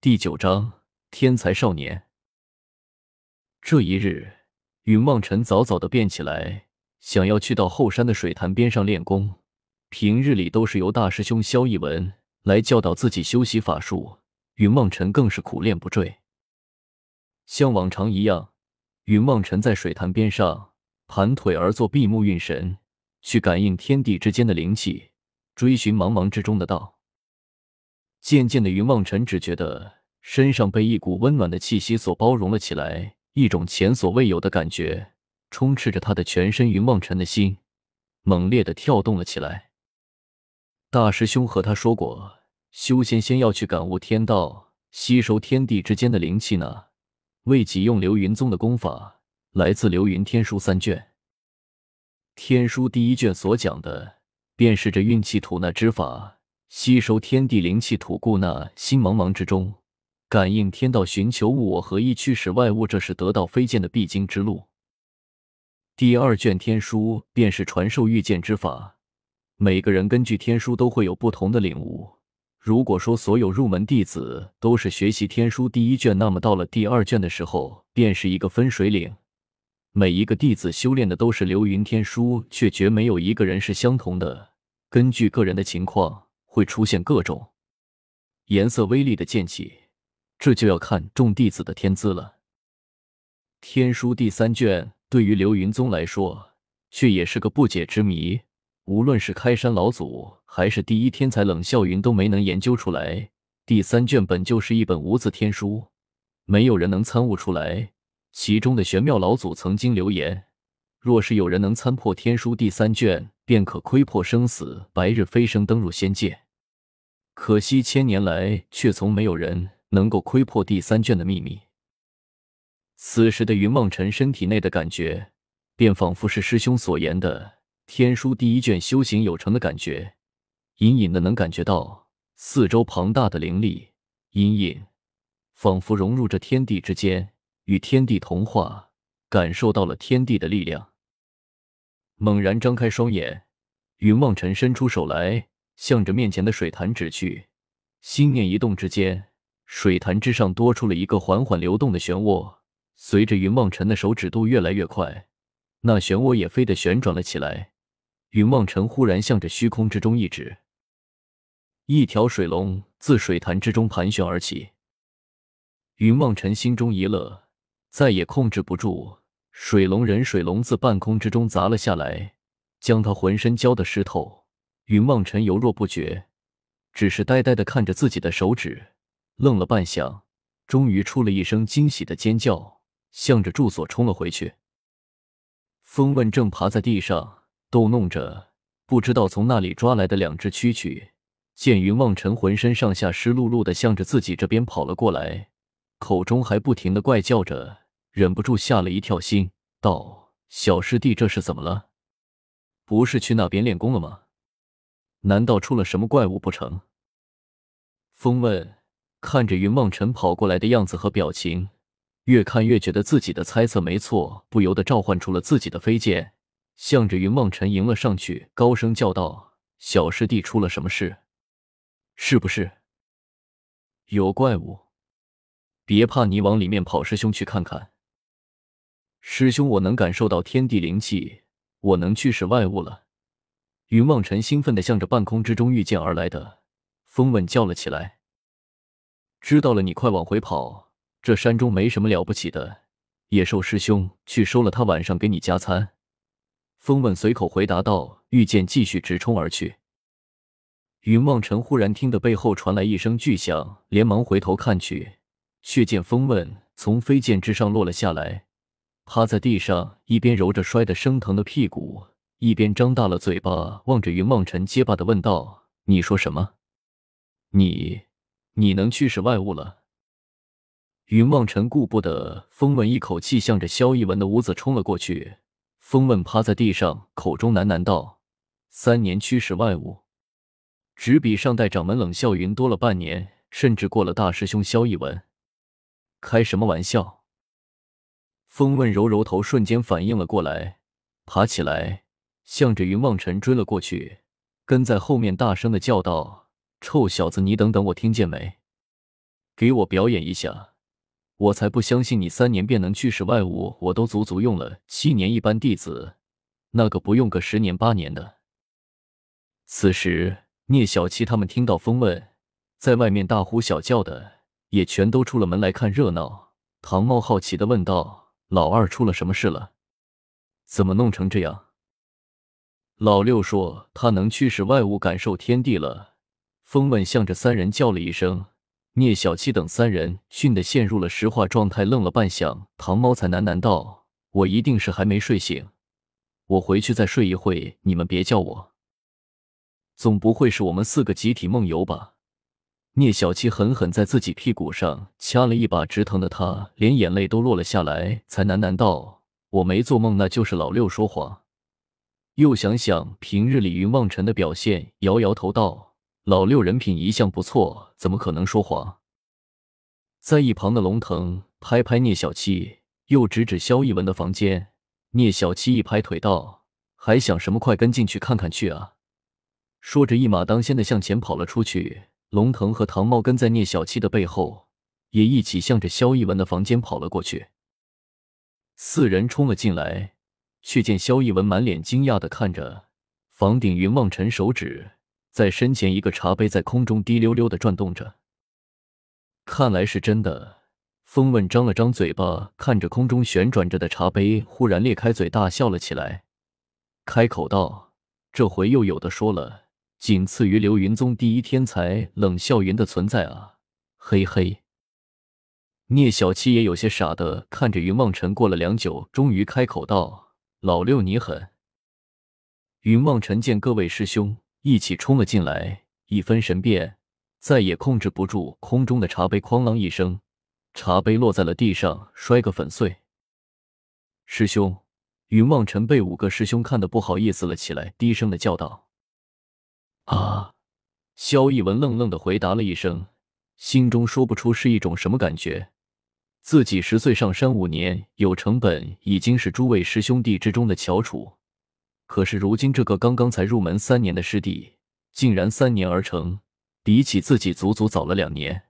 第九章天才少年。这一日，云望尘早早的便起来，想要去到后山的水潭边上练功。平日里都是由大师兄萧逸文来教导自己修习法术，云望尘更是苦练不坠。像往常一样，云望尘在水潭边上盘腿而坐，闭目运神，去感应天地之间的灵气，追寻茫茫之中的道。渐渐的，云望尘只觉得身上被一股温暖的气息所包容了起来，一种前所未有的感觉充斥着他的全身。云望尘的心猛烈的跳动了起来。大师兄和他说过，修仙先要去感悟天道，吸收天地之间的灵气呢。为己用流云宗的功法，来自《流云天书》三卷。天书第一卷所讲的，便是这运气吐纳之法。吸收天地灵气，吐故纳心茫茫之中，感应天道，寻求物我合一，驱使外物，这是得道飞剑的必经之路。第二卷天书便是传授御剑之法，每个人根据天书都会有不同的领悟。如果说所有入门弟子都是学习天书第一卷，那么到了第二卷的时候，便是一个分水岭。每一个弟子修炼的都是流云天书，却绝没有一个人是相同的。根据个人的情况。会出现各种颜色、威力的剑气，这就要看众弟子的天资了。天书第三卷对于流云宗来说，却也是个不解之谜。无论是开山老祖，还是第一天才冷笑云，都没能研究出来。第三卷本就是一本无字天书，没有人能参悟出来其中的玄妙。老祖曾经留言：若是有人能参破天书第三卷，便可窥破生死，白日飞升，登入仙界。可惜千年来，却从没有人能够窥破第三卷的秘密。此时的云梦尘身体内的感觉，便仿佛是师兄所言的天书第一卷修行有成的感觉，隐隐的能感觉到四周庞大的灵力，隐隐仿佛融入这天地之间，与天地同化，感受到了天地的力量。猛然张开双眼，云梦尘伸出手来。向着面前的水潭指去，心念一动之间，水潭之上多出了一个缓缓流动的漩涡。随着云望尘的手指度越来越快，那漩涡也飞得旋转了起来。云望尘忽然向着虚空之中一指，一条水龙自水潭之中盘旋而起。云望尘心中一乐，再也控制不住，水龙人水龙自半空之中砸了下来，将他浑身浇得湿透。云望尘犹若不觉，只是呆呆的看着自己的手指，愣了半晌，终于出了一声惊喜的尖叫，向着住所冲了回去。风问正爬在地上逗弄着不知道从哪里抓来的两只蛐蛐，见云望尘浑身上下湿漉漉的向着自己这边跑了过来，口中还不停的怪叫着，忍不住吓了一跳，心道：“小师弟这是怎么了？不是去那边练功了吗？”难道出了什么怪物不成？风问，看着云梦尘跑过来的样子和表情，越看越觉得自己的猜测没错，不由得召唤出了自己的飞剑，向着云梦尘迎了上去，高声叫道：“小师弟，出了什么事？是不是有怪物？别怕，你往里面跑，师兄去看看。师兄，我能感受到天地灵气，我能驱使外物了。”云望尘兴奋地向着半空之中御剑而来的风问叫了起来：“知道了，你快往回跑！这山中没什么了不起的，野兽师兄去收了他，晚上给你加餐。”风问随口回答道，御剑继续直冲而去。云望尘忽然听得背后传来一声巨响，连忙回头看去，却见风问从飞剑之上落了下来，趴在地上，一边揉着摔得生疼的屁股。一边张大了嘴巴望着云望尘，结巴的问道：“你说什么？你，你能驱使外物了？”云望尘顾不得风问，一口气向着萧逸文的屋子冲了过去。风问趴在地上，口中喃喃道：“三年驱使外物，只比上代掌门冷笑云多了半年，甚至过了大师兄萧逸文。开什么玩笑？”风问揉揉头，瞬间反应了过来，爬起来。向着云望尘追了过去，跟在后面大声的叫道：“臭小子，你等等，我听见没？给我表演一下，我才不相信你三年便能驱使外物，我都足足用了七年一般弟子，那个不用个十年八年的。此时，聂小七他们听到风问，在外面大呼小叫的，也全都出了门来看热闹。唐猫好奇的问道：“老二出了什么事了？怎么弄成这样？”老六说：“他能驱使外物，感受天地了。”风问向着三人叫了一声。聂小七等三人训得陷入了石化状态，愣了半晌。唐猫才喃喃道：“我一定是还没睡醒，我回去再睡一会，你们别叫我。总不会是我们四个集体梦游吧？”聂小七狠狠在自己屁股上掐了一把，直疼的他连眼泪都落了下来，才喃喃道：“我没做梦，那就是老六说谎。”又想想平日里云望尘的表现，摇摇头道。老六人品一向不错，怎么可能说谎？在一旁的龙腾拍拍聂小七，又指指萧逸文的房间。聂小七一拍腿道：“还想什么？快跟进去看看去啊！”说着，一马当先的向前跑了出去。龙腾和唐茂跟在聂小七的背后，也一起向着萧逸文的房间跑了过去。四人冲了进来，却见萧逸文满脸惊讶的看着房顶，云望尘手指。在身前，一个茶杯在空中滴溜溜的转动着，看来是真的。风问张了张嘴巴，看着空中旋转着的茶杯，忽然咧开嘴大笑了起来，开口道：“这回又有的说了，仅次于流云宗第一天才冷笑云的存在啊！”嘿嘿。聂小七也有些傻的看着云望尘，过了良久，终于开口道：“老六，你狠。”云望尘见各位师兄。一起冲了进来，一分神变，再也控制不住空中的茶杯，哐啷一声，茶杯落在了地上，摔个粉碎。师兄，云望尘被五个师兄看得不好意思了起来，低声的叫道：“啊！”萧逸文愣愣的回答了一声，心中说不出是一种什么感觉。自己十岁上山五年，有成本已经是诸位师兄弟之中的翘楚。可是如今这个刚刚才入门三年的师弟，竟然三年而成，比起自己足足早了两年。